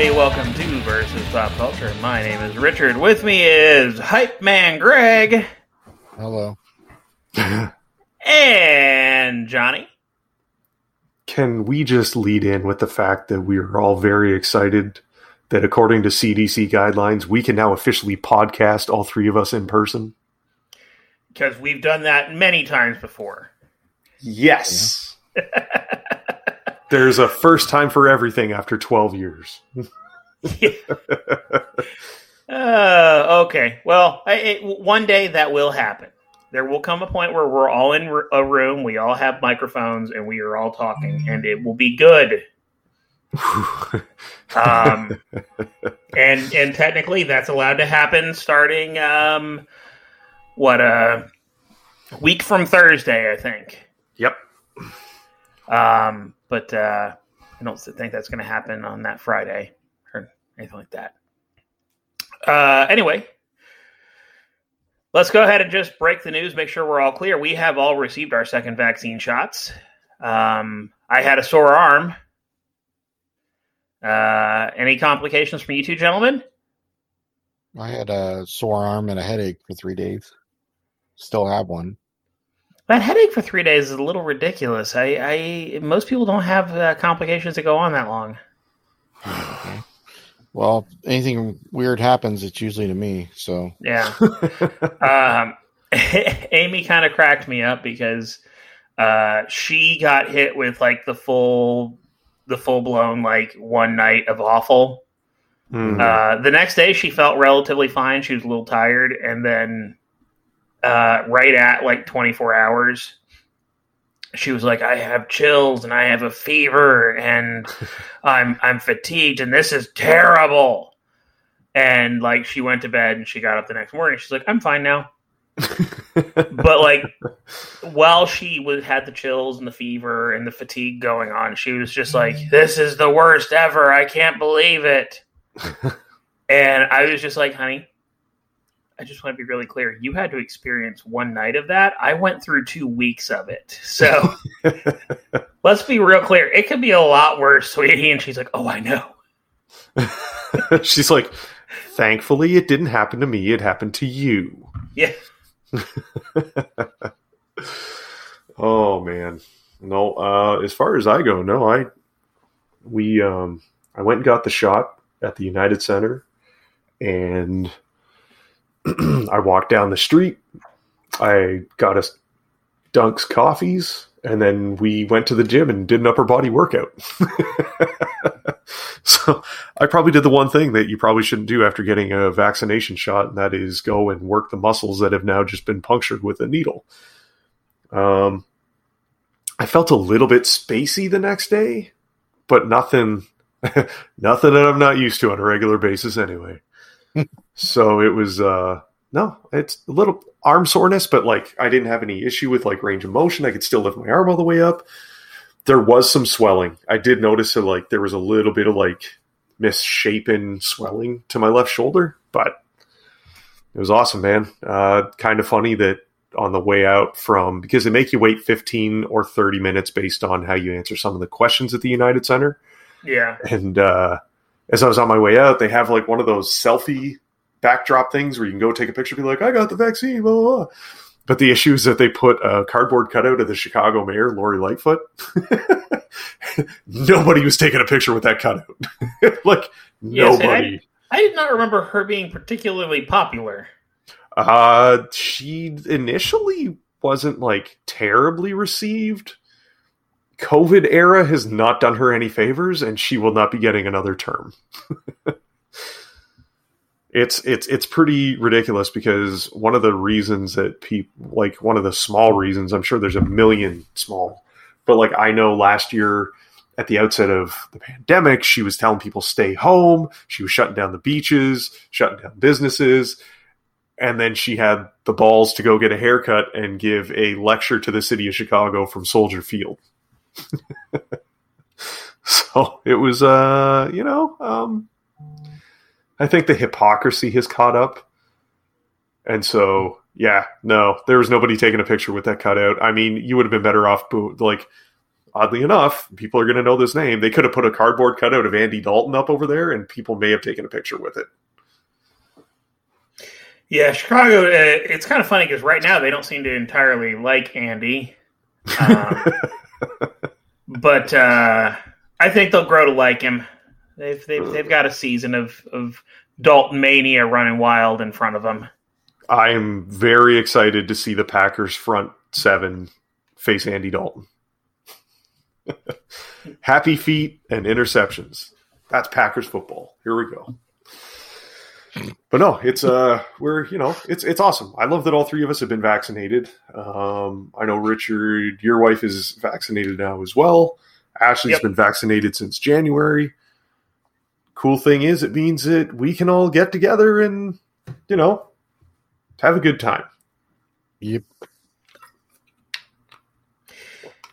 Yeah. Everybody. Welcome to Versus Pop Culture. My name is Richard. With me is Hype Man Greg Hello. and Johnny. Can we just lead in with the fact that we are all very excited that according to CDC guidelines, we can now officially podcast all three of us in person? Because we've done that many times before. Yes. There's a first time for everything after 12 years. Uh, okay. Well, I, it, one day that will happen. There will come a point where we're all in a room, we all have microphones, and we are all talking, and it will be good. Um, and and technically, that's allowed to happen starting um, what a week from Thursday, I think. yep. Um, but uh, I don't think that's going to happen on that Friday or anything like that. Uh, anyway, let's go ahead and just break the news. Make sure we're all clear. We have all received our second vaccine shots. Um, I had a sore arm. Uh, any complications from you two gentlemen? I had a sore arm and a headache for three days. Still have one. That headache for three days is a little ridiculous. I, I most people don't have uh, complications that go on that long. Okay. Well, anything weird happens, it's usually to me. So Yeah. um, Amy kind of cracked me up because uh, she got hit with like the full, the full blown like one night of awful. Hmm. Uh, the next day, she felt relatively fine. She was a little tired, and then uh, right at like 24 hours, she was like, "I have chills and I have a fever and I'm I'm fatigued and this is terrible." And like she went to bed and she got up the next morning. She's like, "I'm fine now." But like while she was had the chills and the fever and the fatigue going on, she was just like, "This is the worst ever. I can't believe it." And I was just like, honey, I just want to be really clear. You had to experience one night of that. I went through two weeks of it. So let's be real clear. It could be a lot worse, sweetie. And she's like, oh, I know. She's like, thankfully, it didn't happen to me. It happened to you. Yeah. Oh man, no. Uh, as far as I go, no. I we um, I went and got the shot at the United Center, and I walked down the street. I got us Dunk's coffees, and then we went to the gym and did an upper body workout. so I probably did the one thing that you probably shouldn't do after getting a vaccination shot, and that is go and work the muscles that have now just been punctured with a needle. Um, I felt a little bit spacey the next day, but nothing, nothing that I'm not used to on a regular basis anyway. so it was, uh, no, it's a little arm soreness, but like I didn't have any issue with like range of motion. I could still lift my arm all the way up. There was some swelling. I did notice that like there was a little bit of like misshapen swelling to my left shoulder, but it was awesome, man. Uh, kind of funny that on the way out from because they make you wait 15 or 30 minutes based on how you answer some of the questions at the United Center. Yeah. And uh, as I was on my way out, they have like one of those selfie backdrop things where you can go take a picture, be like, "I got the vaccine." Blah, blah, blah. But the issue is that they put a cardboard cutout of the Chicago mayor, Lori Lightfoot. nobody was taking a picture with that cutout. like Yes, and nobody. I did not remember her being particularly popular. Uh, she initially wasn't like terribly received. COVID era has not done her any favors, and she will not be getting another term. it's it's it's pretty ridiculous because one of the reasons that people like one of the small reasons I'm sure there's a million small, but like I know last year at the outset of the pandemic, she was telling people stay home. She was shutting down the beaches, shutting down businesses and then she had the balls to go get a haircut and give a lecture to the city of Chicago from Soldier Field. so it was, uh, you know, um, I think the hypocrisy has caught up, and so yeah, no, there was nobody taking a picture with that cutout. I mean, you would have been better off, like, oddly enough, people are going to know this name. They could have put a cardboard cutout of Andy Dalton up over there, and people may have taken a picture with it. Yeah, Chicago. Uh, it's kind of funny because right now they don't seem to entirely like Andy, um, but uh, I think they'll grow to like him. They've they've, they've got a season of of Dalton mania running wild in front of them. I am very excited to see the Packers front seven face Andy Dalton. Happy feet and interceptions. That's Packers football. Here we go. But no, it's uh we're you know, it's it's awesome. I love that all three of us have been vaccinated. Um I know Richard, your wife is vaccinated now as well. Ashley's Yep. been vaccinated since January. Cool thing is it means that we can all get together and you know have a good time. Yep.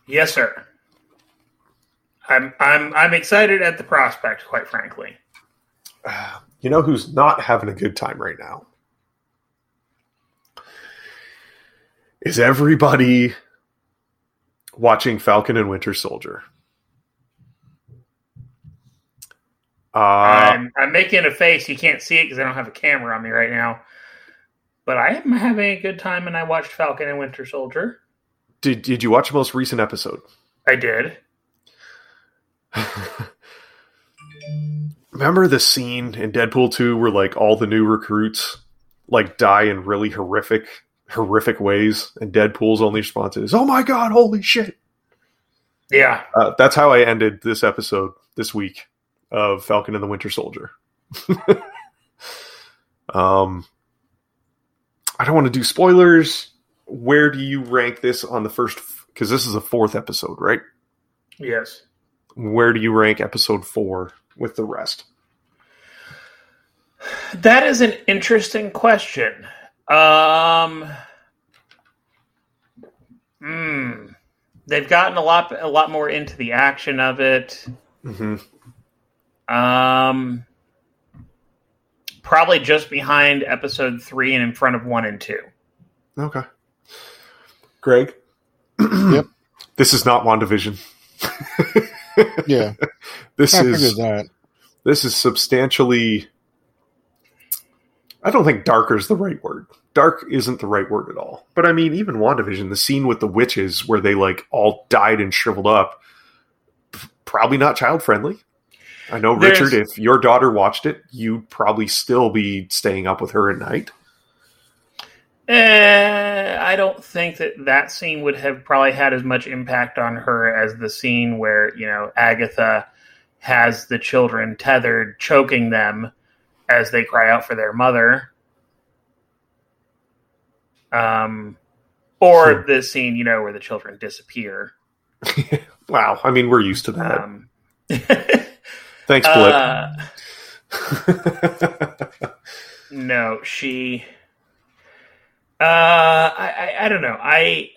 Yes, sir. I'm I'm I'm excited at the prospect, quite frankly. You know who's not having a good time right now? Is everybody watching Falcon and Winter Soldier? Uh, I'm I'm making a face. You can't see it because I don't have a camera on me right now. But I am having a good time, and I watched Falcon and Winter Soldier. did did you watch the most recent episode? I did. Remember the scene in Deadpool 2 where like all the new recruits like die in really horrific horrific ways and Deadpool's only response is, "Oh my god, holy shit." Yeah. Uh, that's how I ended this episode this week of Falcon and the Winter Soldier. um, I don't want to do spoilers. Where do you rank this on the first? Because this is a fourth episode, right? Yes. Where do you rank episode four with the rest? That is an interesting question. Um, hmm. They've gotten a lot, a lot more into the action of it. Mm-hmm. Um, probably just behind episode three and in front of one and two. Okay. Greg? Yep. This is not WandaVision. Yeah. This I is that. this is substantially I don't think darker is the right word. Dark isn't the right word at all. But I mean, even WandaVision, the scene with the witches where they like all died and shriveled up, probably not child friendly. I know, There's- Richard, if your daughter watched it, you'd probably still be staying up with her at night. Eh, I don't think that that scene would have probably had as much impact on her as the scene where you know Agatha has the children tethered, choking them as they cry out for their mother. Um, or Hmm. the scene you know where the children disappear. Wow. I mean, we're used to that. Um, Thanks, Blip. uh, no, she. Uh, I, I, I don't know. I,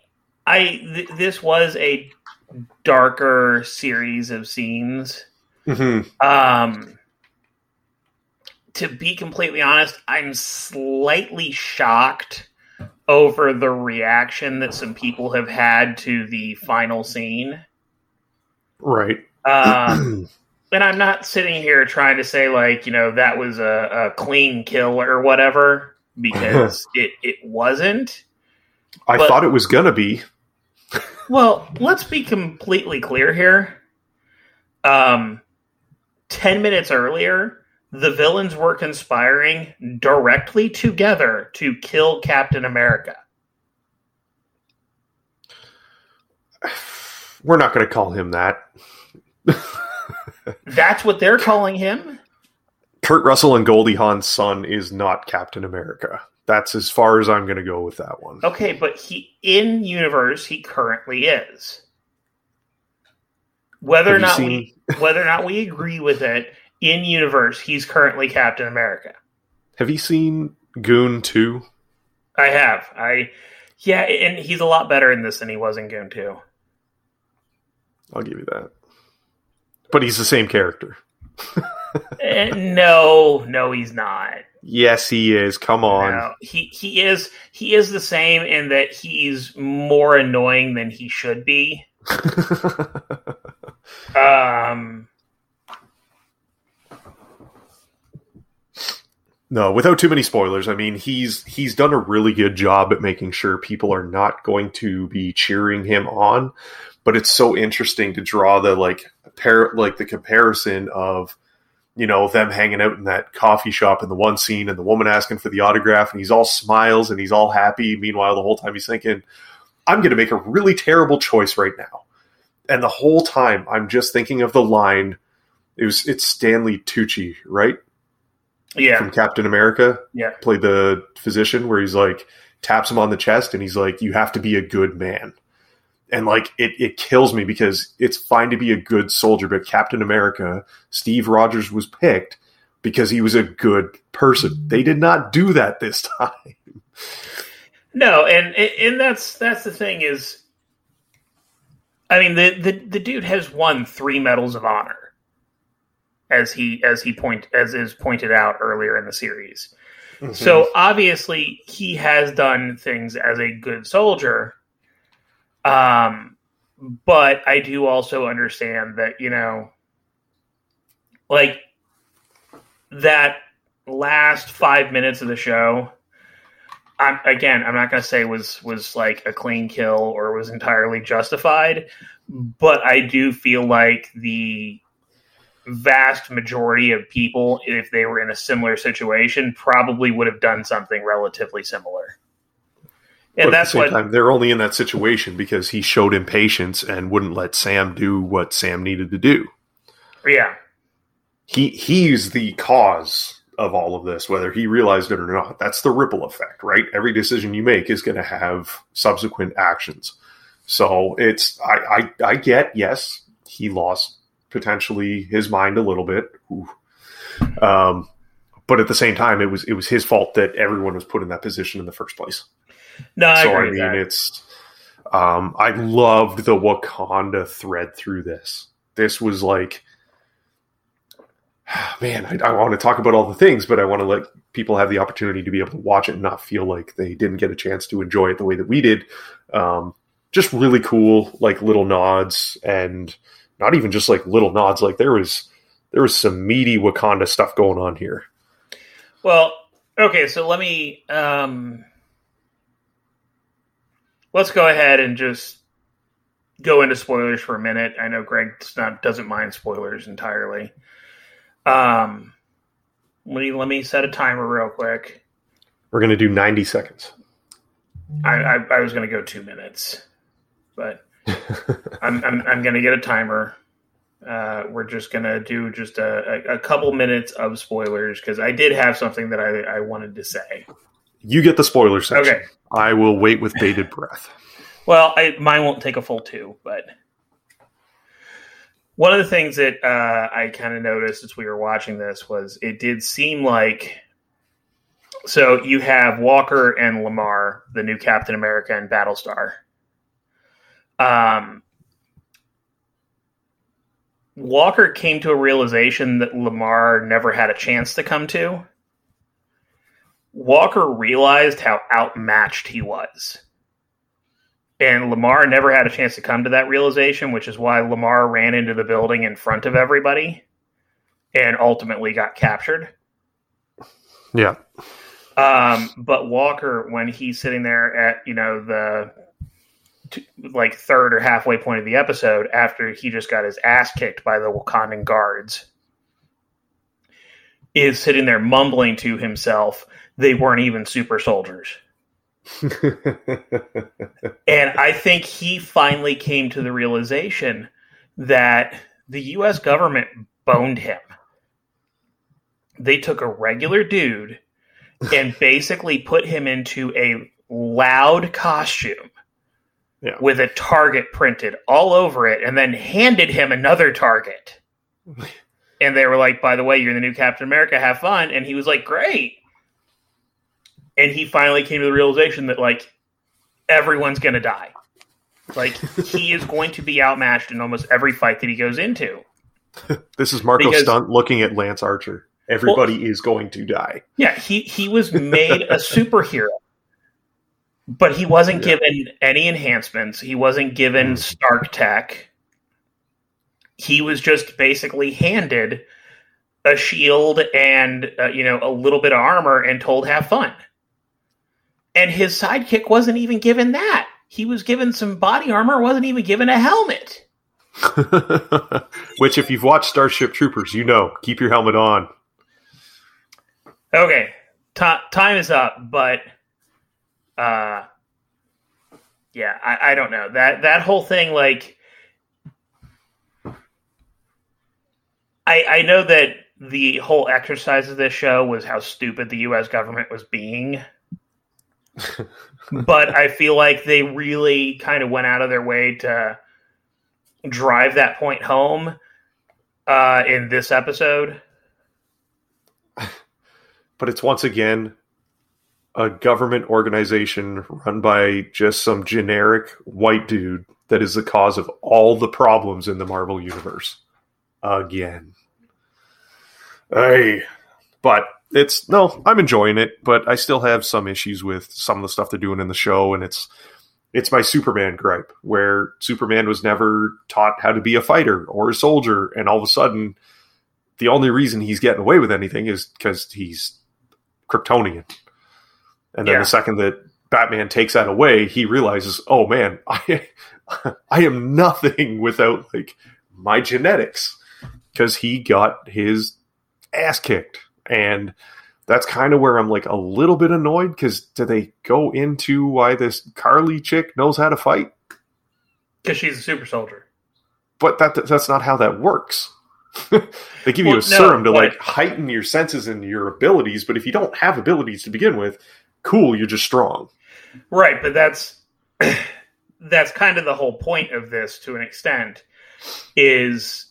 I, th- this was a darker series of scenes. Mhm. Um, to be completely honest, I'm slightly shocked over the reaction that some people have had to the final scene. Right. Um, and I'm not sitting here trying to say like you know that was a, a clean kill or whatever because it it wasn't. I But- thought it was gonna be. Well, let's be completely clear here. Um, ten minutes earlier, the villains were conspiring directly together to kill Captain America. We're not gonna call him that. That's what they're calling him. Kurt Russell and Goldie Hawn's son is not Captain America. That's as far as I'm going to go with that one. Okay, but he in universe he currently is. Whether or Have you not seen- we whether or not we agree with it, in universe he's currently Captain America. Have you seen Goon 2? I have. I yeah, and he's a lot better in this than he was in Goon 2. I'll give you that. But he's the same character. Eh, no, no, he's not. Yes, he is. Come on. No, he he is he is the same in that he's more annoying than he should be. Um, no, without too many spoilers. I mean, he's he's done a really good job at making sure people are not going to be cheering him on. But it's so interesting to draw the like like the comparison of you know them hanging out in that coffee shop in the one scene and the woman asking for the autograph and he's all smiles and he's all happy. Meanwhile, the whole time he's thinking, "I'm going to make a really terrible choice right now." And the whole time, I'm just thinking of the line. It was it's Stanley Tucci, right? yeah, from Captain America. Yeah. Played the physician where he's like taps him on the chest and he's like, You have to be a good man. And like it, it kills me because it's fine to be a good soldier, but Captain America, Steve Rogers was picked because he was a good person. They did not do that this time. no, and and that's that's the thing is, I mean the the the dude has won three medals of honor, as he as he point as is pointed out earlier in the series. Mm-hmm. So obviously he has done things as a good soldier. Um but I do also understand that, you know, like that last 5 minutes of the show I'm again, I'm not going to say was was like a clean kill or was entirely justified, but I do feel like the vast majority of people, if they were in a similar situation, probably would have done something relatively similar. But And at that's the same what, time, they're only in that situation because he showed impatience and wouldn't let Sam do what Sam needed to do. yeah, he he's the cause of all of this, whether he realized it or not. That's the ripple effect, right? Every decision you make is going to have subsequent actions. So it's I, I I get yes, he lost potentially his mind a little bit, Ooh. um, but at the same time, it was it was his fault that everyone was put in that position in the first place. No, I so I with mean, that. it's um, I loved the Wakanda thread through this. This was like, man, I, I want to talk about all the things, but I want to let people have the opportunity to be able to watch it and not feel like they didn't get a chance to enjoy it the way that we did. Um, just really cool, like little nods, and not even just like little nods. Like there was there was some meaty Wakanda stuff going on here. Well, okay, so let me um let's go ahead and just go into spoilers for a minute. I know Greg not doesn't mind spoilers entirely. Um let me let me set a timer real quick. We're gonna do ninety seconds. I I, I was gonna go two minutes, but I'm I'm, I'm gonna get a timer. Uh, we're just gonna do just a, a, a couple minutes of spoilers because I did have something that I, I wanted to say. You get the spoiler section. Okay. I will wait with bated breath. Well, I, mine won't take a full two, but one of the things that uh, I kind of noticed as we were watching this was it did seem like so you have Walker and Lamar, the new Captain America and Battlestar. Um, Walker came to a realization that Lamar never had a chance to come to. Walker realized how outmatched he was. And Lamar never had a chance to come to that realization, which is why Lamar ran into the building in front of everybody and ultimately got captured. Yeah. Um, but Walker, when he's sitting there at, you know, the t- like third or halfway point of the episode after he just got his ass kicked by the Wakandan guards, is sitting there mumbling to himself, they weren't even super soldiers. And I think he finally came to the realization that the US government boned him. They took a regular dude and basically put him into a loud costume Yeah. with a target printed all over it and then handed him another target. And they were like, by the way, you're the new Captain America, have fun. And he was like, great. And he finally came to the realization that, like, everyone's going to die. Like, he is going to be outmatched in almost every fight that he goes into. this is Marko Because- Stunt looking at Lance Archer. Everybody is going to die. Yeah, he, he was made a superhero but he wasn't Yeah. given any enhancements. He wasn't given Mm. Stark tech. He was just basically handed a shield and uh, you know a little bit of armor and told have fun. And his sidekick wasn't even given that. He was given some body armor, wasn't even given a helmet. Which, if you've watched Starship Troopers, you know, keep your helmet on. Okay, ti time is up, but uh, yeah, I, I don't know that that whole thing. Like, I I know that the whole exercise of this show was how stupid the U.S. government was being, but I feel like they really kind of went out of their way to drive that point home uh, in this episode. But it's once again a government organization run by just some generic white dude that is the cause of all the problems in the Marvel universe. Again. Hey, but it's no, I'm enjoying it, but I still have some issues with some of the stuff they're doing in the show, and it's it's my Superman gripe, where Superman was never taught how to be a fighter or a soldier, and all of a sudden, the only reason he's getting away with anything is because he's Kryptonian. And then Yeah. the second that Batman takes that away, he realizes, oh man, I I am nothing without like my genetics because he got his ass kicked. And that's kind of where I'm like a little bit annoyed because do they go into why this Carly chick knows how to fight? Because she's a super soldier. But that that's not how that works. they give you a no, serum to like heighten your senses and your abilities, but if you don't have abilities to begin with, cool, you're just strong. Right, but that's that's kind of the whole point of this to an extent is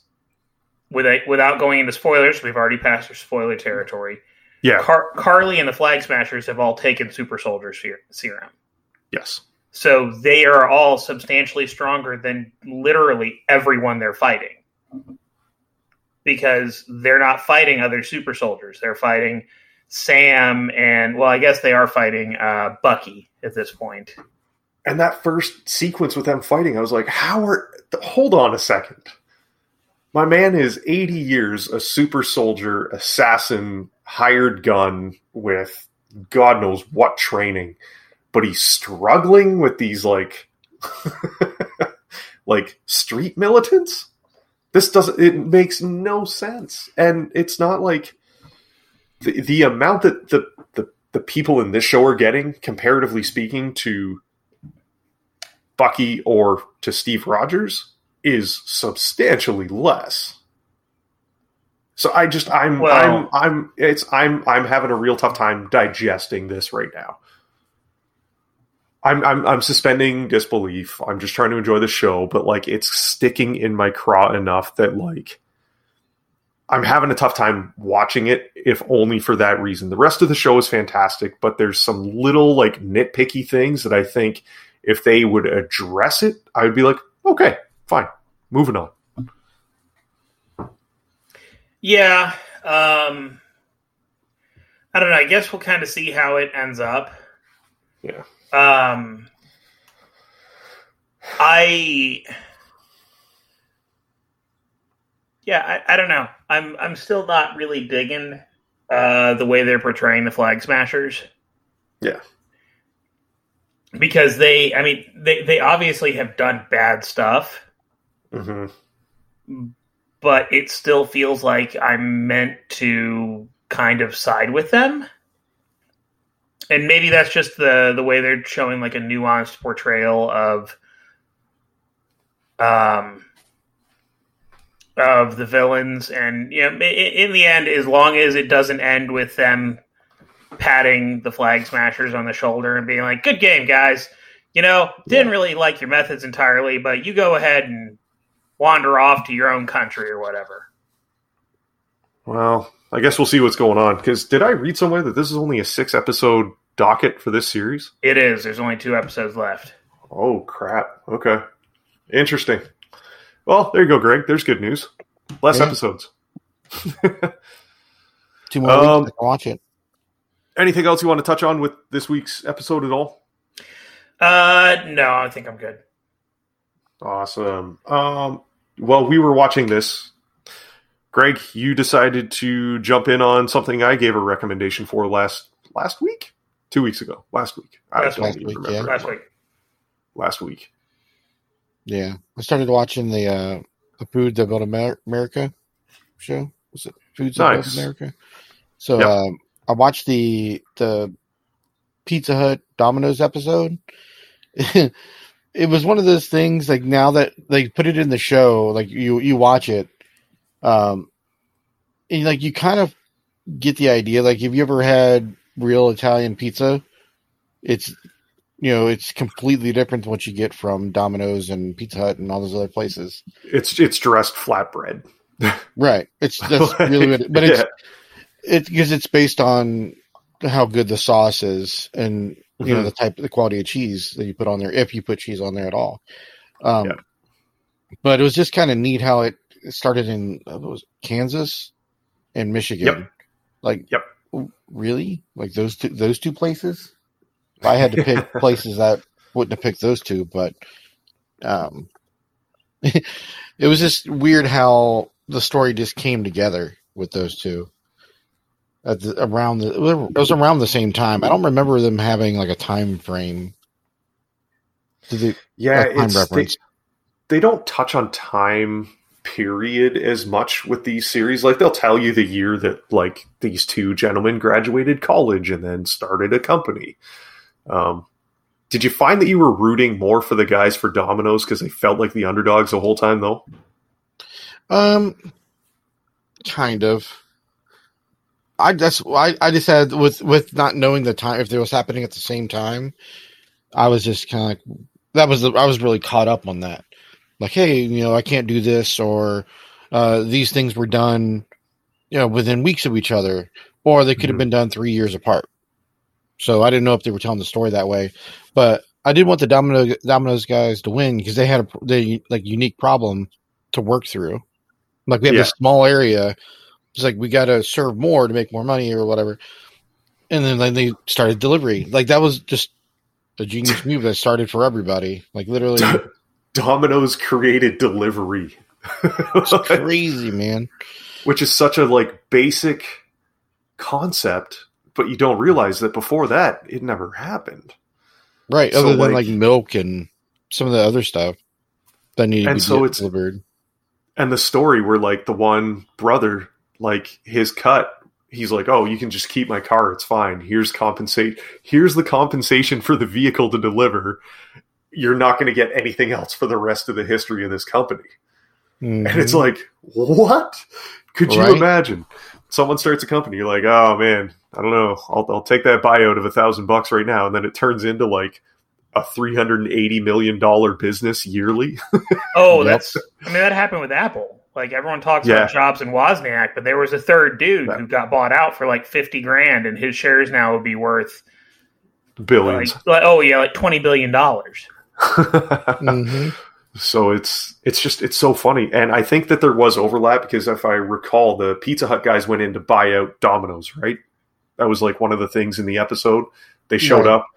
without without going into spoilers, we've already passed our spoiler territory. Yeah. Car- Carly and the Flag Smashers have all taken super soldier serum. Yes. So they are all substantially stronger than literally everyone they're fighting. Because they're not fighting other super soldiers. They're fighting Sam and well, I guess they are fighting uh, Bucky at this point. And that first sequence with them fighting, I was like, how are. Hold on a second. My man is 80 years a super soldier, assassin, hired gun with God knows what training, but he's struggling with these like. like street militants this doesn't it makes no sense and it's not like the, the amount that the, the the people in this show are getting comparatively speaking to Bucky or to Steve Rogers is substantially less. So I just I'm Well- I'm I'm it's I'm I'm having a real tough time digesting this right now. I'm I'm I'm suspending disbelief. I'm just trying to enjoy the show, but like it's sticking in my craw enough that like I'm having a tough time watching it, if only for that reason. The rest of the show is fantastic, but there's some little like nitpicky things that I think if they would address it, I would be like, okay, fine, moving on. Yeah. Um I don't know. I guess we'll kind of see how it ends up. Yeah. Um I Yeah, I, I don't know. I'm I'm still not really digging uh the way they're portraying the flag smashers. Yeah. Because they I mean they they obviously have done bad stuff. Hmm but it still feels like I'm meant to kind of side with them. And maybe that's just the the way they're showing like a nuanced portrayal of um of the villains and you know in the end as long as it doesn't end with them patting the flag smashers on the shoulder and being like good game guys you know didn't Yeah. really like your methods entirely but you go ahead and wander off to your own country or whatever. Well, I guess we'll see what's going on. Because did I read somewhere that this is only a six episode docket for this series? It is. There's only two episodes left. Oh crap. Okay. Interesting. Well, there you go, Greg. There's good news. Less Yeah. episodes. Two more Um, weeks to watch it. Anything else you want to touch on with this week's episode at all? Uh, no, I think I'm good. Awesome. Um, well, we were watching this. Greg, you decided to jump in on something I gave a recommendation for last last week, two weeks ago, last week. Last I don't week, even yeah. remember. Last week. Last week. Yeah, I started watching the uh the Food That Built America show. Was it Foods That Nice. Built America? So Yep. um, I watched the the Pizza Hut Domino's episode. it was one of those things like now that they put it in the show, like you you watch it, um, and like you kind of get the idea. Like, have you ever had real Italian pizza? It's you know, it's completely different than what you get from Domino's and Pizza Hut and all those other places. It's it's dressed flatbread. Right. It's that's really what it, but it's it's because it's based on how good the sauce is and you know the type the quality of cheese that you put on there if you put cheese on there at all. Um Yeah. but it was just kind of neat how it started in uh, was Kansas and Michigan. Yep. Like Yep. really? Like those two those two places? If I had to pick places that wouldn't have picked those two, but um it was just weird how the story just came together with those two at the, around the it was around the same time. I don't remember them having like a time frame. They, yeah, time it's, they, reference? they don't touch on time period as much with these series. Like they'll tell you the year that like these two gentlemen graduated college and then started a company. Um, did you find that you were rooting more for the guys for Domino's because they felt like the underdogs the whole time though? Um, kind of. I just I, I just had with with not knowing the time if it was happening at the same time, I was just kind of like that was the, I was really caught up on that. Like, hey, you know, I can't do this, or uh, these things were done, you know, within weeks of each other, or they could have Mhm. been done three years apart. So I didn't know if they were telling the story that way, but I did want the Domino Domino's guys to win because they had a they like unique problem to work through. Like we have Yeah. this small area. It's like we got to serve more to make more money or whatever. And then like, they started delivery. Like that was just a genius move that started for everybody. Like literally, Domino's created delivery. it's crazy, man. which is such a like basic concept, but you don't realize that before that it never happened. Right. So, Other than like- like milk and some of the other stuff that needed to And be so it's- delivered. And the story where like the one brother, like his cut, he's like, "Oh, you can just keep my car; it's fine. Here's compensate. Here's the compensation for the vehicle to deliver. You're not going to get anything else for the rest of the history of this company." And it's Mhm. like, what? Could you Right. imagine? Someone starts a company, you're like, oh man, I don't know. I'll, I'll take that buyout of a thousand bucks right now. And then it turns into like a $380 million business yearly. Oh, Yep. that's. I mean, that happened with Apple. Like everyone talks Yeah. about Jobs and Wozniak, but there was a third dude Yeah. who got bought out for like fifty grand, and his shares now would be worth Billions. like, like oh yeah, like twenty billion dollars. Mhm. so it's it's just it's so funny. And I think that there was overlap because if I recall, the Pizza Hut guys went in to buy out Domino's, right? That was like one of the things in the episode. They showed Right. up.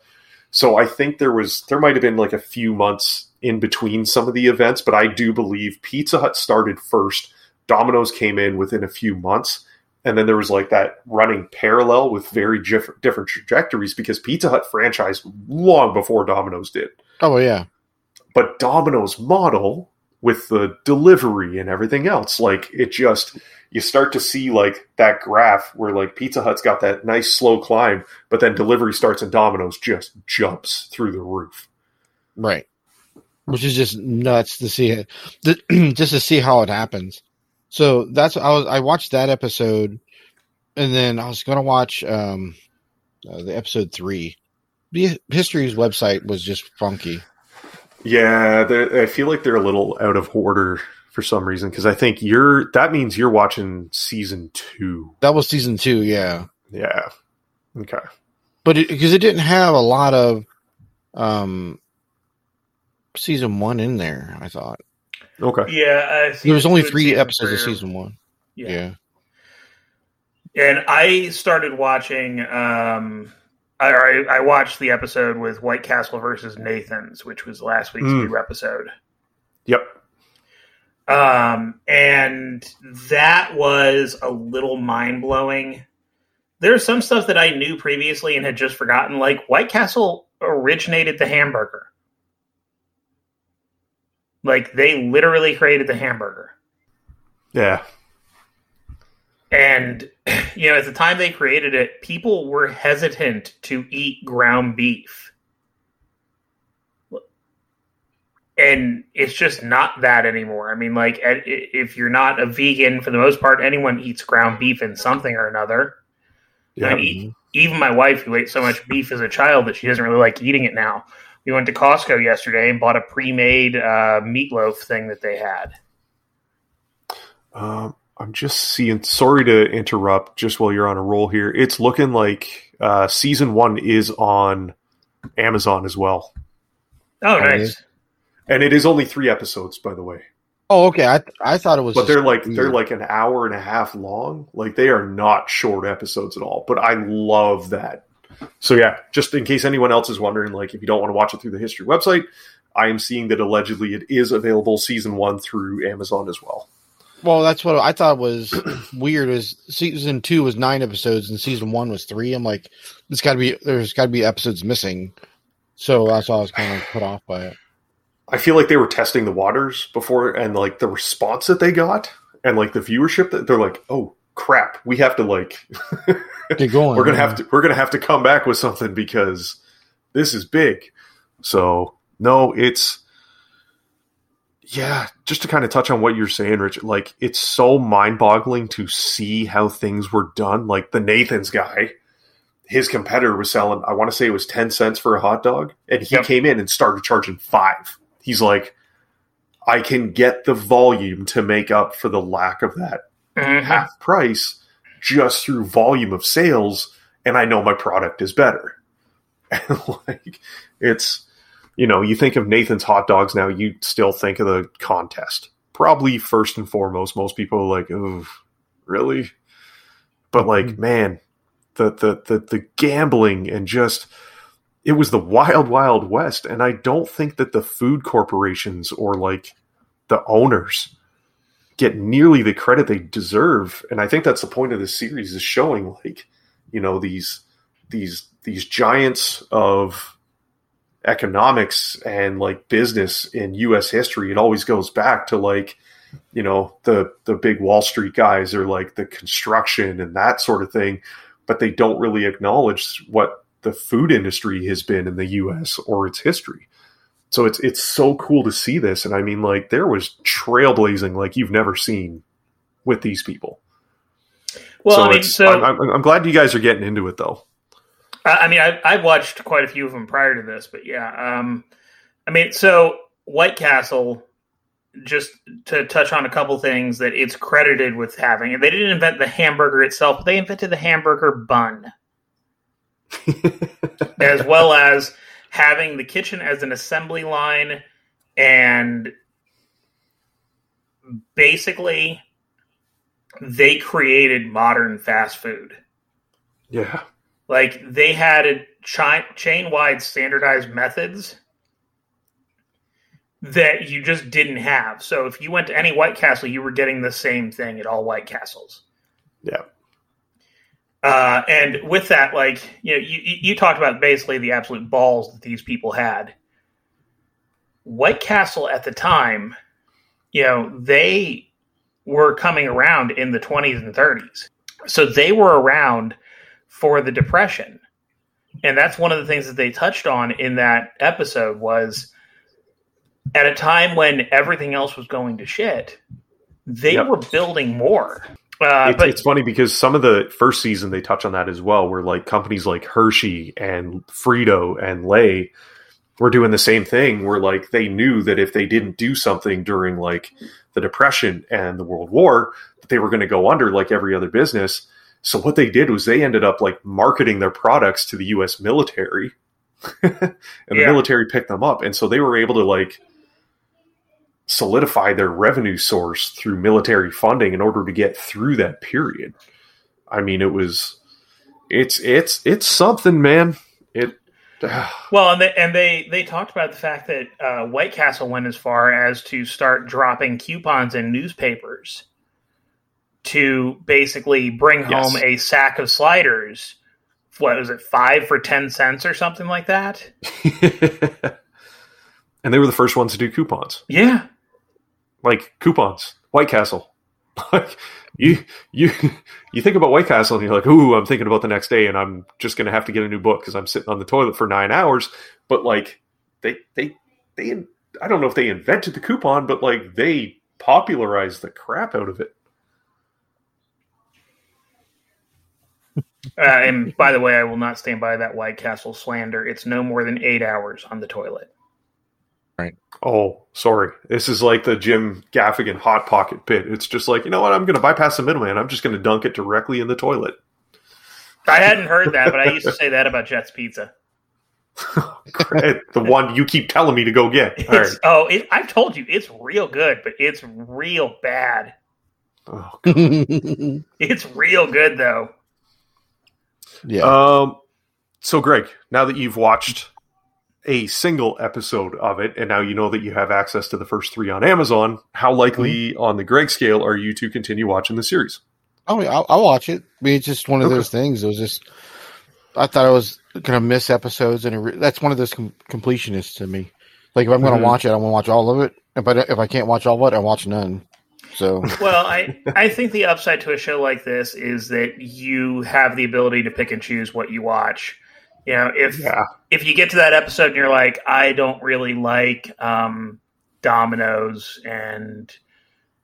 So I think there was there might have been like a few months in between some of the events, but I do believe Pizza Hut started first. Domino's came in within a few months, and then there was like that running parallel with very different different trajectories because Pizza Hut franchised long before Domino's did Oh yeah. but Domino's model with the delivery and everything else, like it just you start to see like that graph where like Pizza Hut's got that nice slow climb, but then delivery starts and Domino's just jumps through the roof. Right. Which is just nuts to see it, just to see how it happens. So that's I was I watched that episode, and then I was going to watch um uh, the episode three. The History's website was just funky. Yeah, I feel like they're a little out of order for some reason because I think you're that means you're watching season two. That was season two, yeah, Yeah. Okay. but because it, didn't have a lot of um season one in there, I thought Okay. Yeah, uh, there was only three season episodes of season one. Yeah. yeah. And I started watching. Um, I, I I watched the episode with White Castle versus Nathan's, which was last week's Mm. new episode. Yep. Um, and that was a little mind blowing. There's some stuff that I knew previously and had just forgotten. Like White Castle originated the hamburger. Like they literally created the hamburger. Yeah. And you know, at the time they created it, people were hesitant to eat ground beef. And it's just not that anymore. I mean, like, if you're not a vegan, for the most part, anyone eats ground beef in something or another. Yeah. I mean, even my wife, who ate so much beef as a child that she doesn't really like eating it now. We went to Costco yesterday and bought a pre-made uh, meatloaf thing that they had. Um, I'm just seeing. Sorry to interrupt. Just while you're on a roll here, it's looking like uh, season one is on Amazon as well, Oh, Oh, nice. is? and it is only three episodes, by the way. Oh, okay. I I thought it was, But they're like they're like an hour and a half long. Like they are not short episodes at all. But I love that. So yeah, just in case anyone else is wondering, like if you don't want to watch it through the history website, I am seeing that allegedly it is available season one through Amazon as well. Well, that's what I thought was weird. Is season two was nine episodes and season one was three. I'm like, there's got to be there's got to be episodes missing. So that's why I was kind of put off by it. I feel like they were testing the waters before, and like the response that they got, and like the viewership that they're like, oh crap, we have to like, Get going. we're gonna have to, we're gonna have to come back with something because this is big. So no, it's yeah, just to kind of touch on what you're saying, Rich. Like it's so mind-boggling to see how things were done. Like the Nathan's guy, his competitor was selling, I want to say it was ten cents for a hot dog, and he Yep. came in and started charging five. He's like, I can get the volume to make up for the lack of that Mhm. half price just through volume of sales and I know my product is better. And like it's you know, you think of Nathan's hot dogs now, you still think of the contest. Probably first and foremost, most people are like, oh, really? But like, man, the, the the the gambling and just it was the wild, wild west. And I don't think that the food corporations or like the owners get nearly the credit they deserve. And I think that's the point of this series is showing like, you know, these these these giants of economics and like business in US history. It always goes back to like, you know, the the big Wall Street guys or like the construction and that sort of thing, but they don't really acknowledge what the food industry has been in the US or its history. So it's it's so cool to see this and I mean like there was trailblazing like you've never seen with these people. Well, so i mean so I'm, I'm, I'm glad you guys are getting into it though. I I mean, I, I've watched quite a few of them prior to this, but yeah. Um, I mean, so White Castle, just to touch on a couple things that it's credited with having, and they didn't invent the hamburger itself, but they invented the hamburger bun, as well as having the kitchen as an assembly line, and basically, they created modern fast food. yeah. Like they had a chi- chain wide standardized methods that you just didn't have. So if you went to any White Castle, you were getting the same thing at all White Castles. Yeah. Uh, and with that, like you know, you you talked about basically the absolute balls that these people had. White Castle at the time, you know, they were coming around in the 20s and 30s. So they were around for the depression. And that's one of the things that they touched on in that episode was at a time when everything else was going to shit, they Yep. were building more. Uh, It's, but it's funny because some of the first season they touch on that as well, where like companies like Hershey and Frito and Lay were doing the same thing, where like they knew that if they didn't do something during like the Depression and the World War, that they were going to go under like every other business. So what they did was they ended up like marketing their products to the U.S. military, and the Yeah. military picked them up, and so they were able to like solidify their revenue source through military funding in order to get through that period. I mean, it was it's it's it's something, man. It. Well, and they and they they talked about the fact that uh, White Castle went as far as to start dropping coupons in newspapers to basically bring Yes. home a sack of sliders. What was it, five for ten cents or something like that? and they were the first ones to do coupons, Yeah, like coupons, White Castle. Like you, you, you think about White Castle, and you're like, "Ooh, I'm thinking about the next day, and I'm just going to have to get a new book because I'm sitting on the toilet for nine hours." But like, they, they, they, I don't know if they invented the coupon, but like they popularized the crap out of it. uh, and by the way, I will not stand by that White Castle slander. It's no more than eight hours on the toilet. Oh, sorry. This is like the Jim Gaffigan hot pocket pit. It's just like, you know what? I'm going to bypass the middleman. I'm just going to dunk it directly in the toilet. I hadn't heard that, but I used to say that about Jet's Pizza. the one you keep telling me to go get. All right. Oh, it, I've told you it's real good, but it's real bad. Oh, It's real good though. yeah. Um, so, Greg, now that you've watched a single episode of it, and now you know that you have access to the first three on Amazon, how likely on the Greg scale are you to continue watching the series? I mean, I'll, I'll watch it. I mean, it's just one of Okay. those things. It was just, I thought I was gonna miss episodes, and it re- that's one of those com- completionists to me. Like if I'm gonna Mhm. watch it, I want to watch all of it. But if I can't watch all of it, I watch none. So Well, I I think the upside to a show like this is that you have the ability to pick and choose what you watch. You know, if Yeah. if you get to that episode and you're like, I don't really like um, Domino's and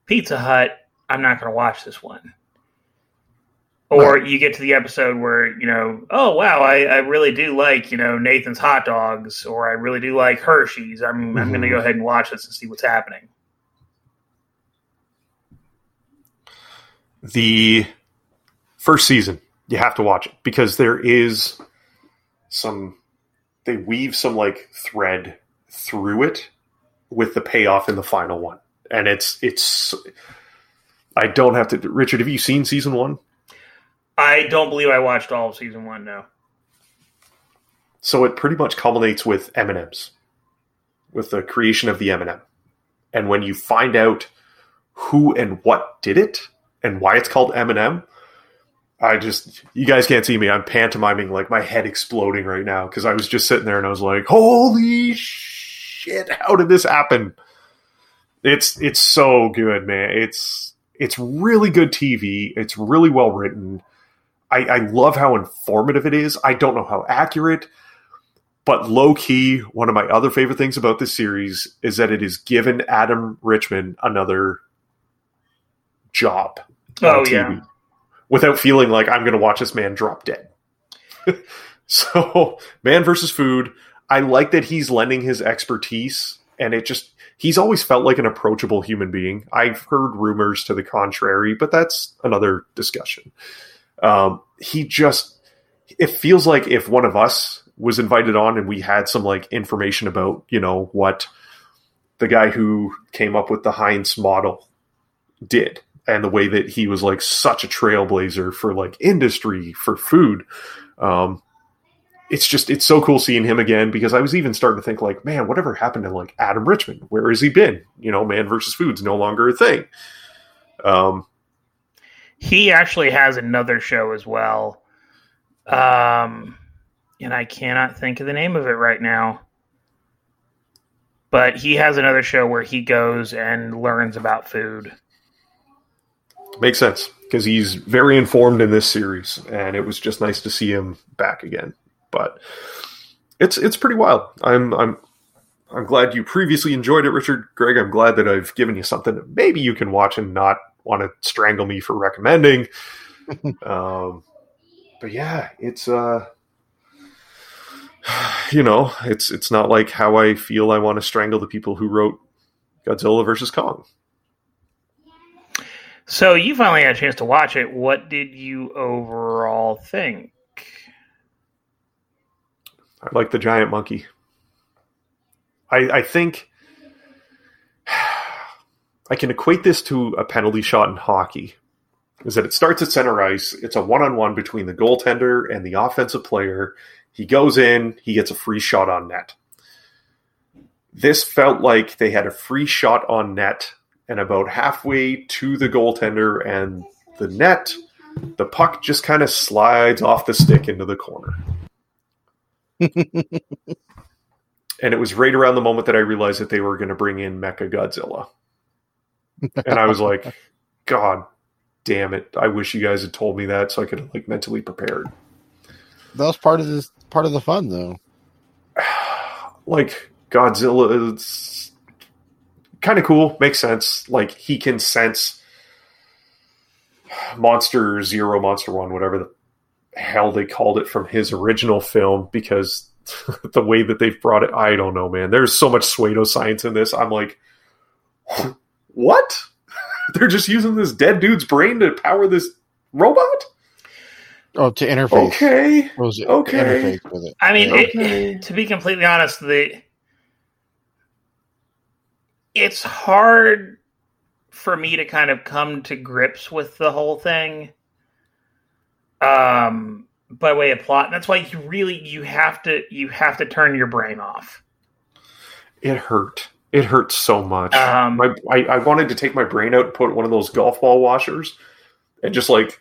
Pizza Hut, I'm not going to watch this one. Or you get to the episode where you know, oh wow, I, I really do like you know Nathan's hot dogs, or I really do like Hershey's. I'm I'm going to go ahead and watch this and see what's happening. the first season you have to watch it because there is some they weave some like thread through it with the payoff in the final one and it's it's i don't have to richard have you seen season one I don't believe I watched all of season one. No. so it pretty much culminates with m&ms with the creation of the m&m and when you find out who and what did it and why it's called m&m i just you guys can't see me. I'm pantomiming like my head exploding right now because i was just sitting there and i was like holy shit how did this happen? It's it's so good man. It's it's really good tv it's really well written. I, I love how informative it is. I don't know how accurate but low key, one of my other favorite things about this series is that it has given Adam Richman another job. Oh yeah. Without feeling like I'm going to watch this man drop dead. so, man versus food. I like that he's lending his expertise, and it just, he's always felt like an approachable human being. I've heard rumors to the contrary, but that's another discussion. Um, he just, it feels like if one of us was invited on and we had some like information about, you know, what the guy who came up with the Heinz model did and the way that he was like such a trailblazer for like industry for food. Um, it's just it's so cool seeing him again because I was even starting to think like, man, whatever happened to like Adam Richmond? Where has he been? You know, man versus food's no longer a thing. Um, He actually has another show as well. Um, and I cannot think of the name of it right now. But he has another show where he goes and learns about food. Makes sense because he's very informed in this series, and it was just nice to see him back again. But it's it's pretty wild. I'm I'm I'm glad you previously enjoyed it, Richard. Greg, I'm glad that I've given you something that maybe you can watch and not want to strangle me for recommending. um, but yeah, it's uh, you know, it's it's not like how I feel I want to strangle the people who wrote Godzilla versus Kong. So you finally had a chance to watch it. What did you overall think? I like the giant monkey. I, I think I can equate this to a penalty shot in hockey. Is that it starts at center ice, it's a one on one between the goaltender and the offensive player. He goes in, he gets a free shot on net. This felt like they had a free shot on net, and about halfway to the goaltender and the net, the puck just kind of slides off the stick into the corner. and it was right around the moment that I realized that they were going to bring in Mecha Godzilla. And I was like, God damn it. I wish you guys had told me that so I could have like mentally prepared. That was part of this part of the fun though. like Godzilla is kind of cool, makes sense. Like he can sense Monster Zero, Monster One, whatever the hell they called it from his original film, because the way that they've brought it, I don't know, man. There's so much pseudo science in this. I'm like, what? They're just using this dead dude's brain to power this robot? Oh, to interface. Okay. Was it? Okay. Interface with it. I mean, Yeah. it- to be completely honest, the it's hard for me to kind of come to grips with the whole thing um by way of plot and that's why you really you have to you have to turn your brain off It hurt. It hurt so much. um my I, I wanted to take my brain out and put one of those golf ball washers and just like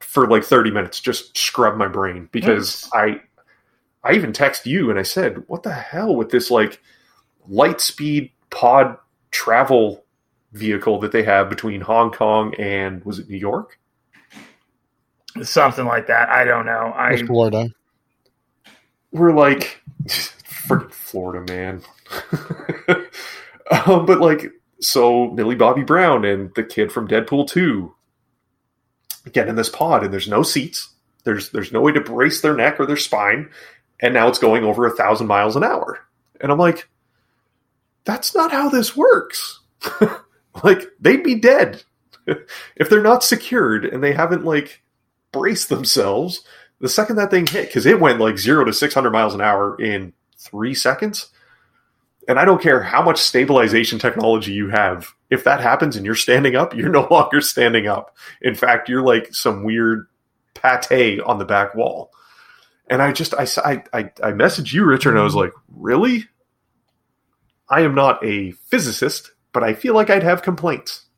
for like 30 minutes just scrub my brain because I I even text you and I said, "What the hell with this like light speed pod travel vehicle that they have between Hong Kong and was it New York?" something like that i don't know It was i Florida. we're like freaking Florida man. um, but like so Millie Bobby Brown and the kid from Deadpool 2 get in this pod and there's no seats. There's there's no way to brace their neck or their spine, and now it's going over a thousand miles an hour. And I'm like, that's not how this works. like they'd be dead. If they're not secured and they haven't like braced themselves the second that thing hit because it went like zero to 600 miles an hour in three seconds. And i don't care how much stabilization technology you have if that happens and you're standing up you're no longer standing up. In fact you're like some weird pate on the back wall. And i just i i i, I messaged you richard and i was mm-hmm. like really i am not a physicist but i feel like i'd have complaints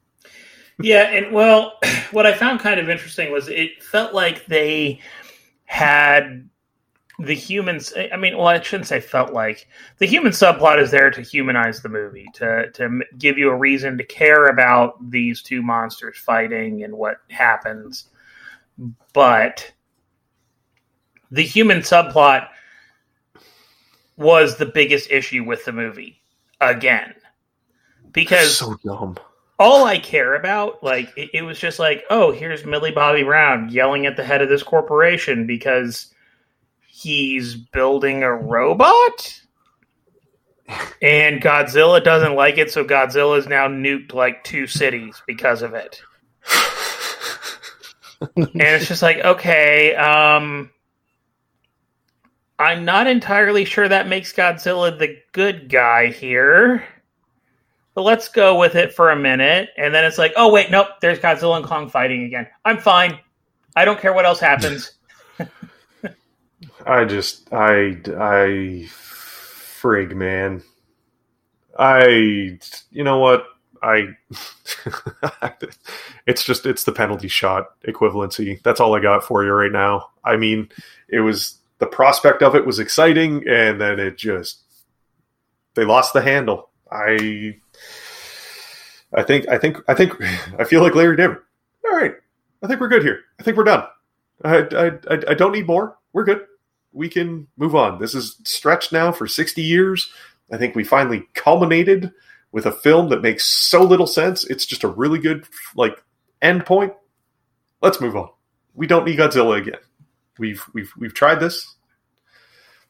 Yeah, and well, what I found kind of interesting was it felt like they had the humans. I mean, well, I shouldn't say felt like the human subplot is there to humanize the movie, to to give you a reason to care about these two monsters fighting and what happens. But the human subplot was the biggest issue with the movie again because so dumb all I care about, like, it, it was just like, oh, here's Millie Bobby Brown yelling at the head of this corporation because he's building a robot? And Godzilla doesn't like it, so Godzilla's now nuked like two cities because of it. and it's just like, okay, um, I'm not entirely sure that makes Godzilla the good guy here. But let's go with it for a minute. And then it's like, oh, wait, nope, there's Godzilla and Kong fighting again. I'm fine. I don't care what else happens. I just I I frig man. I you know what I it's just it's the penalty shot equivalency. That's all I got for you right now. I mean, it was the prospect of it was exciting and then it just they lost the handle. I I think I think I think I feel like Larry David. All right. I think we're good here. I think we're done. I I I, I don't need more. We're good we can move on. This is stretched now for 60 years. I think we finally culminated with a film that makes so little sense. It's just a really good like end point. Let's move on. We don't need Godzilla again. We've we've we've tried this.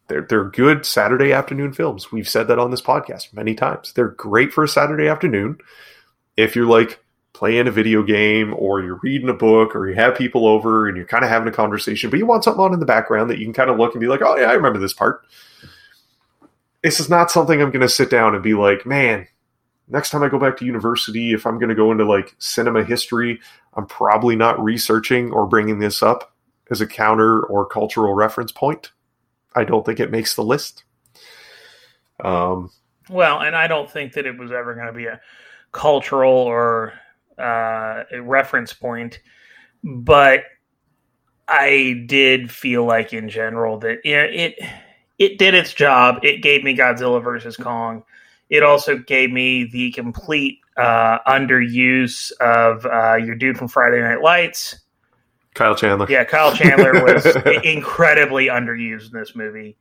They're they're good Saturday afternoon films. We've said that on this podcast many times. They're great for a Saturday afternoon. If you're like playing a video game or you're reading a book or you have people over and you're kind of having a conversation, but you want something on in the background that you can kind of look and be like, oh, yeah, I remember this part. This is not something I'm going to sit down and be like, man, next time I go back to university, if I'm going to go into like cinema history, I'm probably not researching or bringing this up as a counter or cultural reference point. I don't think it makes the list. Um, well, and I don't think that it was ever going to be a cultural or uh, a reference point, but I did feel like in general that it, it it did its job. It gave me Godzilla versus Kong. It also gave me the complete uh, underuse of uh, your dude from Friday Night Lights. Kyle Chandler. Yeah, Kyle Chandler was incredibly underused in this movie.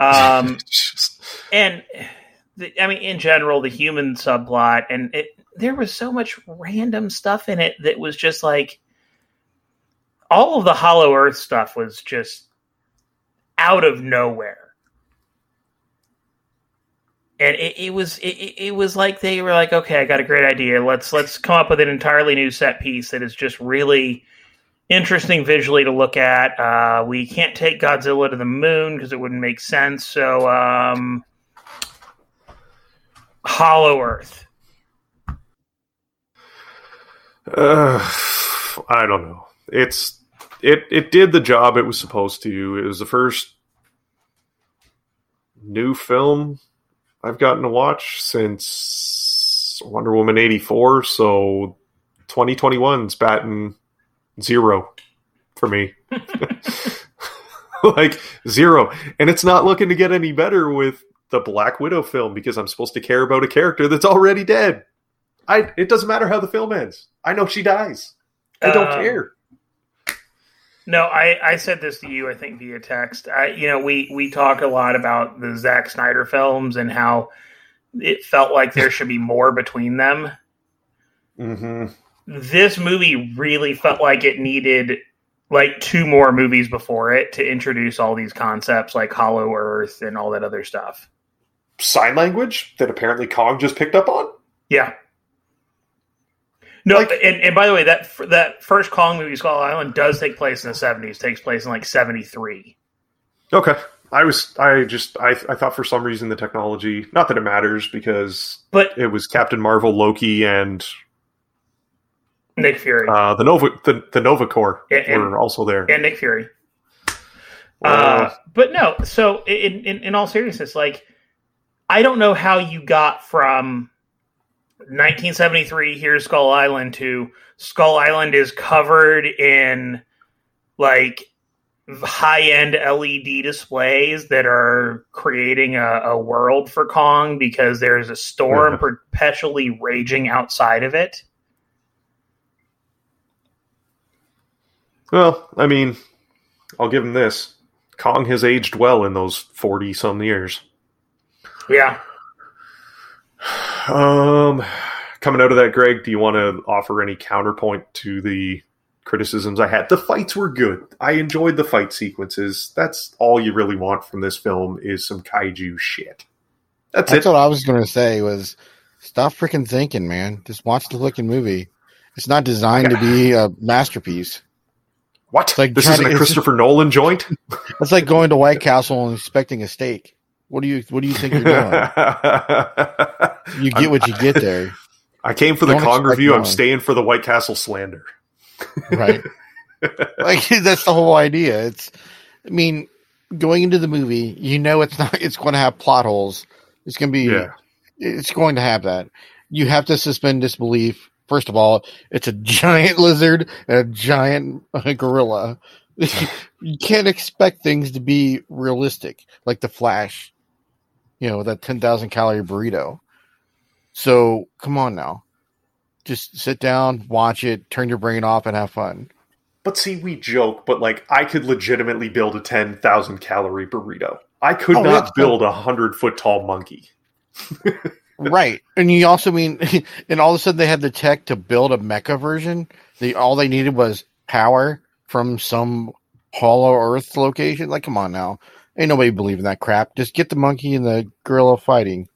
Um, and the, I mean, in general, the human subplot, and it, there was so much random stuff in it that was just like all of the Hollow Earth stuff was just out of nowhere. And it, it was it, it was like they were like, okay, I got a great idea. Let's let's come up with an entirely new set piece that is just really interesting visually to look at. Uh, we can't take Godzilla to the moon because it wouldn't make sense. So, um, Hollow Earth. Uh, I don't know. It's it it did the job it was supposed to. It was the first new film I've gotten to watch since Wonder Woman eighty four. So 2021's batting zero for me. like zero. And it's not looking to get any better with the Black Widow film because I'm supposed to care about a character that's already dead. I it doesn't matter how the film ends. I know she dies. I don't Um, care. No, I, I said this to you, I think, via text. I, you know, we, we talk a lot about the Zack Snyder films and how it felt like there should be more between them. Mm-hmm. This movie really felt like it needed like two more movies before it to introduce all these concepts like Hollow Earth and all that other stuff. Sign language that apparently Kong just picked up on. Yeah. No, Like- and, and by the way, that that first Kong movie, Skull Island, does take place in the seventies. Takes place in like seventy three. Okay. I was I just I I thought for some reason the technology not that it matters because But it was Captain Marvel, Loki, and Nick Fury uh, the Nova the, the Nova Corps And- and- were also there. and Nick Fury. Uh, but no, so in, in in all seriousness, like I don't know how you got from 1973 here's Skull Island to Skull Island is covered in like high end LED displays that are creating a, a world for Kong because there's a storm Yeah. perpetually raging outside of it. Well, I mean, I'll give him this. Kong has aged well in those forty some years. Yeah. Um, coming out of that, Greg, do you want to offer any counterpoint to the criticisms I had? The fights were good. I enjoyed the fight sequences. That's all you really want from this film is some kaiju shit. That's, That's it. what I was going to say. Was stop freaking thinking, man. Just watch the fucking movie. It's not designed to be a masterpiece. What? like this isn't a Christopher Nolan joint. It's like going to White Castle and expecting a steak. What do you What do you think you're doing? You get what you get there, I came for the Don't Kong review. I'm staying for the White Castle slander. right? like that's the whole idea. It's, I mean, going into the movie, you know, it's not. It's going to have plot holes. It's going to be. Yeah. It's going to have that. You have to suspend disbelief. First of all, it's a giant lizard and a giant uh, gorilla. you can't expect things to be realistic, like the Flash. You know that ten thousand calorie burrito. So come on now, just sit down, watch it, turn your brain off, and have fun. But see, we joke, but like I could legitimately build a ten thousand calorie burrito. I could Oh, not build a hundred foot tall monkey. right. And you also mean, and all of a sudden they had the tech to build a mecha version. They all they needed was power from some hollow Earth location. Like, come on now, ain't nobody believing that crap. Just get the monkey and the gorilla fighting.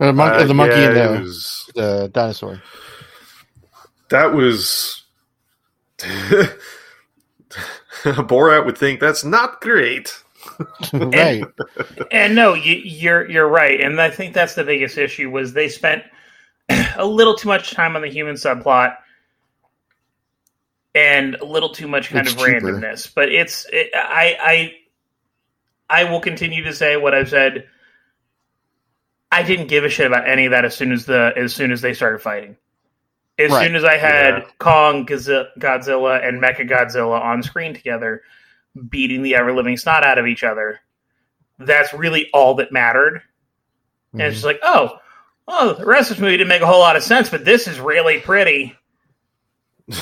Or the, mon- Uh, the monkey yeah, and the, was- the dinosaur. that was Borat would think that's not great. right. And no, you, you're you're right, and I think that's the biggest issue was they spent a little too much time on the human subplot and a little too much kind It's of cheaper. randomness. But it's it, I I will continue to say what I've said. I didn't give a shit about any of that as soon as the as soon as they started fighting. As Right. soon as I had Yeah. Kong, Godzilla, Godzilla, and Mecha Godzilla on screen together, beating the ever living snot out of each other, that's really all that mattered. And it's just like, oh, oh, the rest of this movie didn't make a whole lot of sense, but this is really pretty.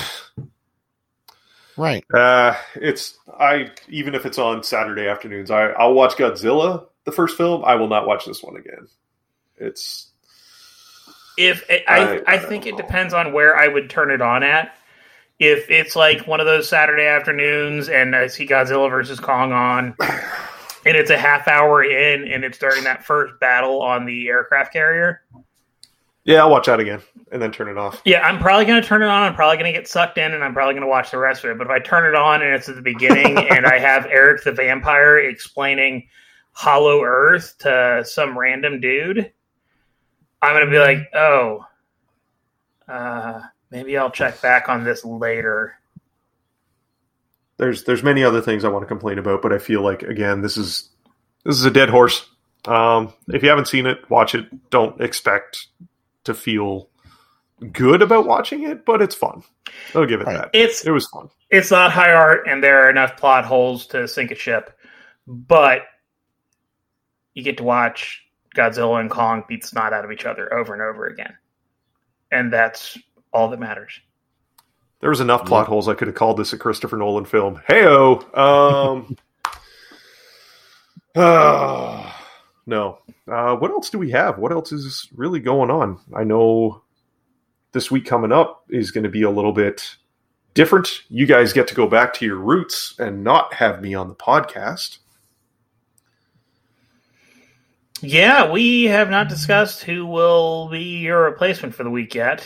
right. Uh, it's I even if it's on Saturday afternoons, I I'll watch Godzilla the first film. I will not watch this one again. It's If I, I- I, I think don't it know. depends on where I would turn it on at. If it's like one of those Saturday afternoons and I see Godzilla versus Kong on, and it's a half hour in, and it's during that first battle on the aircraft carrier, yeah, I'll watch that again and then turn it off. yeah, I'm probably going to turn it on. I'm probably going to get sucked in, and I'm probably going to watch the rest of it. But if I turn it on and it's at the beginning, and I have Eric the vampire explaining Hollow Earth to some random dude, I'm going to be like, oh, uh, maybe I'll check back on this later. There's there's many other things I want to complain about, but I feel like again this is this is a dead horse. Um, if you haven't seen it, watch it. Don't expect to feel good about watching it, but it's fun. I'll give it Right. that. It's It was fun. it's not high art, and there are enough plot holes to sink a ship, but you get to watch Godzilla and Kong beat snot out of each other over and over again, and that's all that matters. There was enough plot holes I could have called this a Christopher Nolan film. Heyo. Um uh, no. Uh, what else do we have? What else is really going on? I know this week coming up is going to be a little bit different. You guys get to go back to your roots and not have me on the podcast. Yeah, we have not discussed who will be your replacement for the week yet.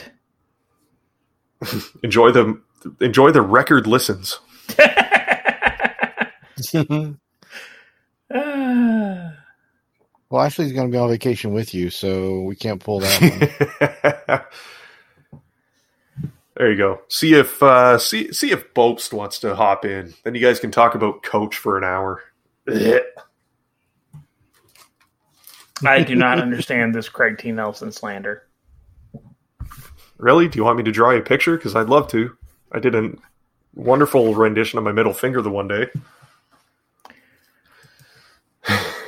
Enjoy the enjoy the record listens. Well, Ashley's going to be on vacation with you, so we can't pull that one. there you go. See if uh, see see if Bopst wants to hop in. Then you guys can talk about Coach for an hour. I do not understand this Craig T. Nelson slander. Really? Do you want me to draw you a picture? Because I'd love to. I did a wonderful rendition of my middle finger the one day.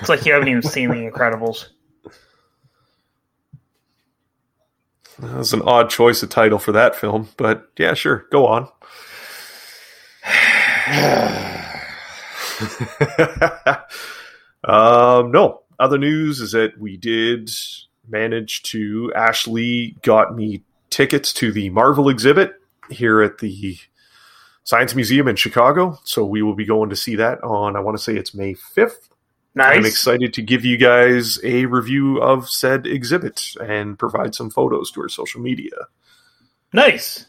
It's like you haven't even seen The Incredibles. That was an odd choice of title for that film, but yeah, sure. Go on. um, no. Other news is that we did manage to. Ashley got me tickets to the Marvel exhibit here at the Science Museum in Chicago. So we will be going to see that on, I want to say it's May 5th. Nice. I'm excited to give you guys a review of said exhibit and provide some photos to our social media. Nice.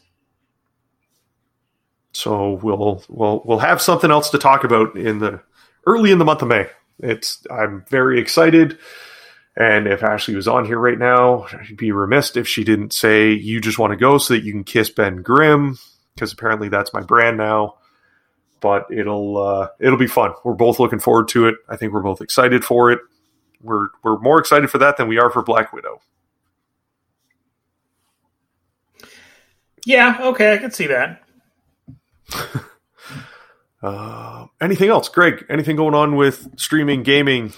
So we'll we'll we'll have something else to talk about in the early in the month of May. It's I'm very excited. And if Ashley was on here right now, she'd be remiss if she didn't say you just want to go so that you can kiss Ben Grimm because apparently that's my brand now. But it'll uh, it'll be fun. We're both looking forward to it. I think we're both excited for it. We're we're more excited for that than we are for Black Widow. Yeah, okay, I can see that. Uh, anything else, Greg? Anything going on with streaming, gaming?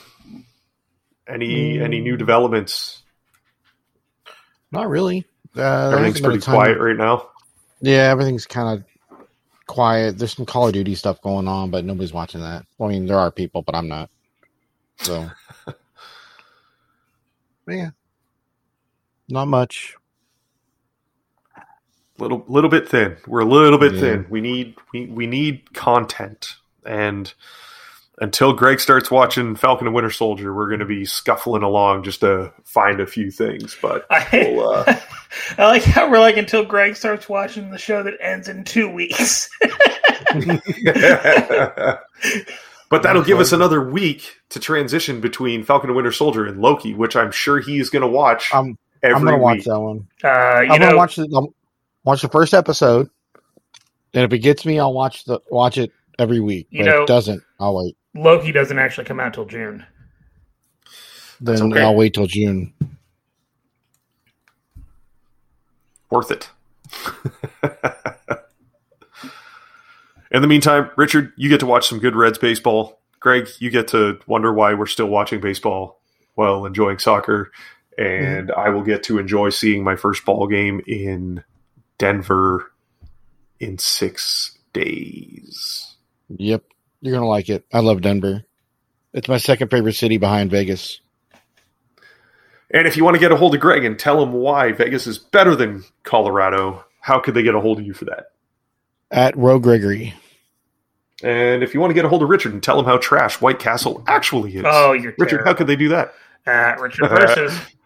Any any new developments? Not really. Uh, Everything's hasn't been a pretty quiet right now. Yeah, everything's kind of quiet. There's some Call of Duty stuff going on, but nobody's watching that. I mean, there are people, but I'm not. So, yeah, not much. Little little bit thin. We're a little bit Yeah. thin. We need we, we need content. And until Greg starts watching Falcon and Winter Soldier, we're going to be scuffling along just to find a few things. But I, we'll, uh, I like how we're like until Greg starts watching the show that ends in two weeks. but that'll give us another week to transition between Falcon and Winter Soldier and Loki, which I'm sure he's going to watch I'm every I'm gonna watch that one. Uh, you I'm gonna watch the I'll watch the first episode, and if it gets me, I'll watch the watch it every week. You But if it doesn't, I'll wait. Loki doesn't actually come out till June. Then okay. I'll wait till June. Worth it. In the meantime, Richard, you get to watch some good Reds baseball. Greg, you get to wonder why we're still watching baseball while enjoying soccer. And I will get to enjoy seeing my first ball game in Denver in six days. Yep, you're gonna like it. I love Denver. It's my second favorite city behind Vegas. And if you want to get a hold of Greg and tell him why Vegas is better than Colorado, how could they get a hold of you for that? At Roe Gregory. And if you want to get a hold of Richard and tell him how trash White Castle actually is, Oh, you're Richard, how could they do that? At Richard versus.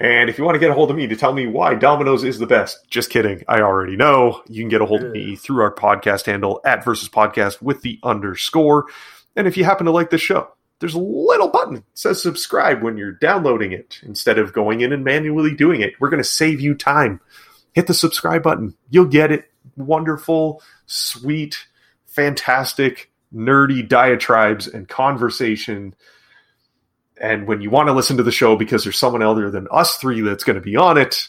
And if you want to get a hold of me to tell me why Domino's is the best, just kidding. I already know. You can get a hold of me through our podcast handle at versus podcast with the underscore. And if you happen to like this show, there's a little button that says subscribe when you're downloading it instead of going in and manually doing it. We're going to save you time. Hit the subscribe button. You'll get it. Wonderful, sweet, fantastic, nerdy diatribes and conversation and when you want to listen to the show because there's someone other than us three that's going to be on it,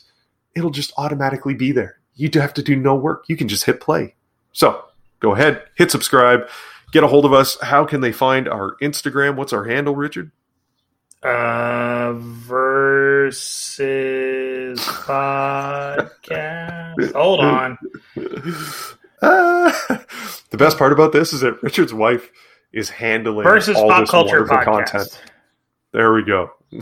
it'll just automatically be there. You have to do no work. You can just hit play. So go ahead, hit subscribe, get a hold of us. How can they find our Instagram? What's our handle, Richard? Uh, versus podcast. Hold on. Uh, the best part about this is that Richard's wife is handling Versus all pop this culture wonderful podcast. content. There we go.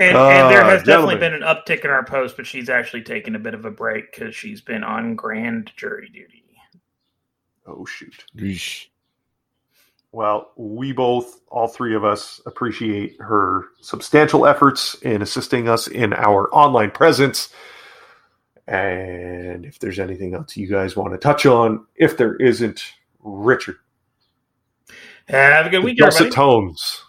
And, and there Ah, has definitely been an uptick in our post, but she's actually taken a bit of a break because she's been on grand jury duty. oh shoot. Yeesh. Well, we both, all three of us, appreciate her substantial efforts in assisting us in our online presence. And if there's anything else you guys want to touch on, if there isn't, Richard, Have a good week, dulcet everybody. tones.